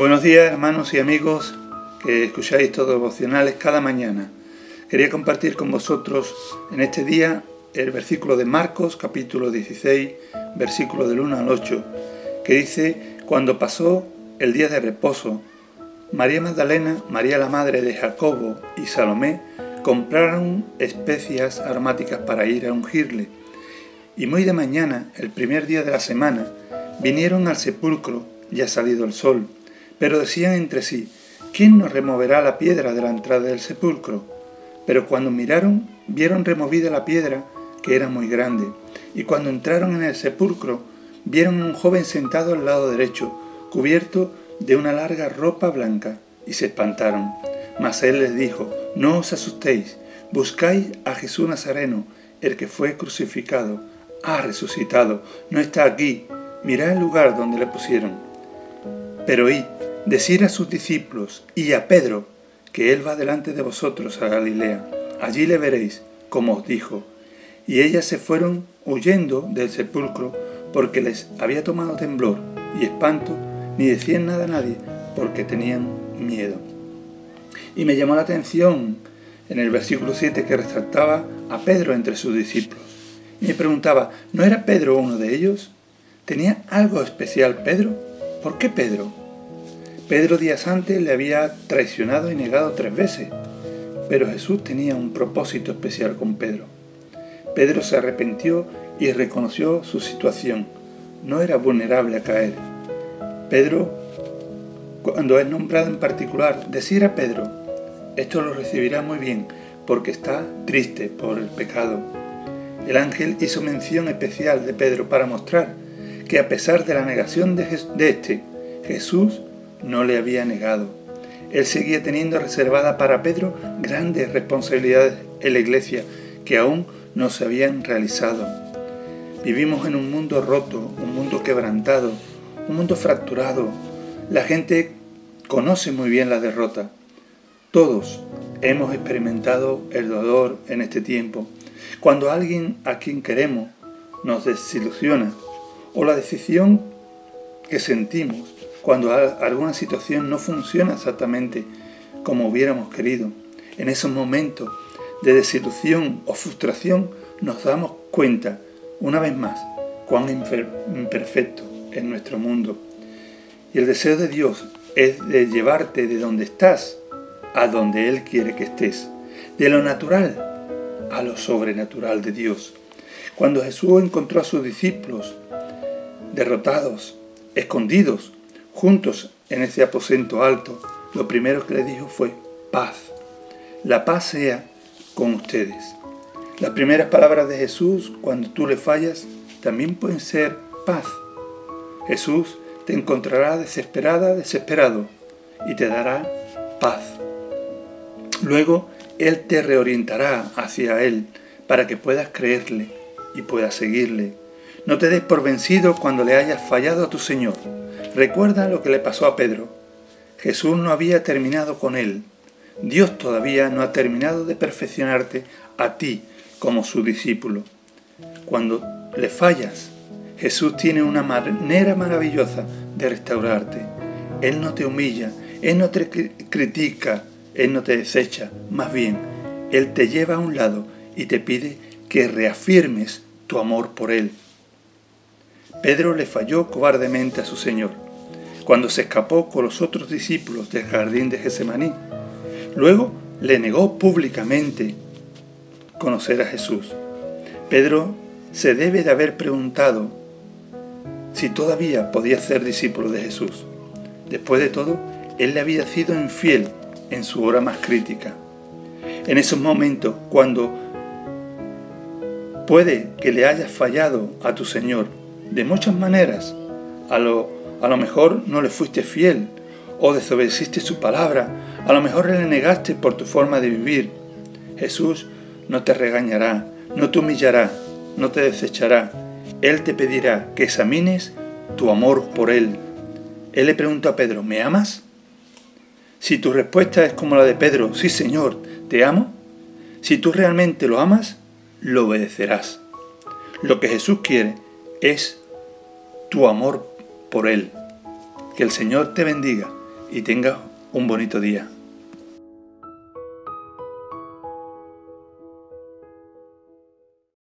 Buenos días hermanos y amigos que escucháis estos devocionales cada mañana. Quería compartir con vosotros en este día el versículo de Marcos capítulo 16, versículo del 1 al 8, que dice, cuando pasó el día de reposo, María Magdalena, María la madre de Jacobo y Salomé compraron especias aromáticas para ir a ungirle. Y muy de mañana, el primer día de la semana, vinieron al sepulcro, ya salido el sol, pero decían entre sí, ¿quién nos removerá la piedra de la entrada del sepulcro? Pero cuando miraron, vieron removida la piedra, que era muy grande, y cuando entraron en el sepulcro, vieron a un joven sentado al lado derecho, cubierto de una larga ropa blanca, y se espantaron. Mas él les dijo, no os asustéis, buscáis a Jesús Nazareno, el que fue crucificado, ha resucitado, no está aquí, mirad el lugar donde le pusieron. Pero id, decir a sus discípulos y a Pedro, que él va delante de vosotros a Galilea, allí le veréis, como os dijo. Y ellas se fueron huyendo del sepulcro, porque les había tomado temblor y espanto, ni decían nada a nadie, porque tenían miedo. Y me llamó la atención en el versículo 7 que resaltaba a Pedro entre sus discípulos. Y me preguntaba, ¿no era Pedro uno de ellos? ¿Tenía algo especial Pedro? ¿Por qué Pedro? Pedro días antes le había traicionado y negado tres veces, pero Jesús tenía un propósito especial con Pedro. Pedro se arrepintió y reconoció su situación. No era vulnerable a caer. Pedro, cuando es nombrado en particular, decir a Pedro, esto lo recibirá muy bien, porque está triste por el pecado. El ángel hizo mención especial de Pedro para mostrar que a pesar de la negación de, este, Jesús no le había negado. Él seguía teniendo reservada para Pedro grandes responsabilidades en la iglesia que aún no se habían realizado. Vivimos en un mundo roto, un mundo quebrantado, un mundo fracturado. La gente conoce muy bien la derrota. Todos hemos experimentado el dolor en este tiempo. Cuando alguien a quien queremos nos desilusiona o la decisión que sentimos cuando alguna situación no funciona exactamente como hubiéramos querido. En esos momentos de desilusión o frustración nos damos cuenta, una vez más, cuán imperfecto es nuestro mundo. Y el deseo de Dios es de llevarte de donde estás a donde Él quiere que estés, de lo natural a lo sobrenatural de Dios. Cuando Jesús encontró a sus discípulos derrotados, escondidos, juntos en ese aposento alto, lo primero que le dijo fue paz. La paz sea con ustedes. Las primeras palabras de Jesús cuando tú le fallas también pueden ser paz. Jesús te encontrará desesperada, desesperado y te dará paz. Luego Él te reorientará hacia Él para que puedas creerle y puedas seguirle no te des por vencido cuando le hayas fallado a tu Señor. Recuerda lo que le pasó a Pedro. Jesús no había terminado con él. Dios todavía no ha terminado de perfeccionarte a ti como su discípulo. Cuando le fallas, Jesús tiene una manera maravillosa de restaurarte. Él no te humilla, Él no te critica, Él no te desecha. Más bien, Él te lleva a un lado y te pide que reafirmes tu amor por Él. Pedro le falló cobardemente a su Señor cuando se escapó con los otros discípulos del jardín de Getsemaní. Luego le negó públicamente conocer a Jesús. Pedro se debe de haber preguntado si todavía podía ser discípulo de Jesús. Después de todo, él le había sido infiel en su hora más crítica. En esos momentos, cuando puede que le hayas fallado a tu Señor, de muchas maneras. A lo, a lo mejor no le fuiste fiel o desobedeciste su palabra. A lo mejor le negaste por tu forma de vivir. Jesús no te regañará, no te humillará, no te desechará. Él te pedirá que examines tu amor por Él. Él le pregunta a Pedro, ¿me amas? Si tu respuesta es como la de Pedro, sí Señor, te amo, si tú realmente lo amas, lo obedecerás. Lo que Jesús quiere es tu amor por Él. Que el Señor te bendiga y tengas un bonito día.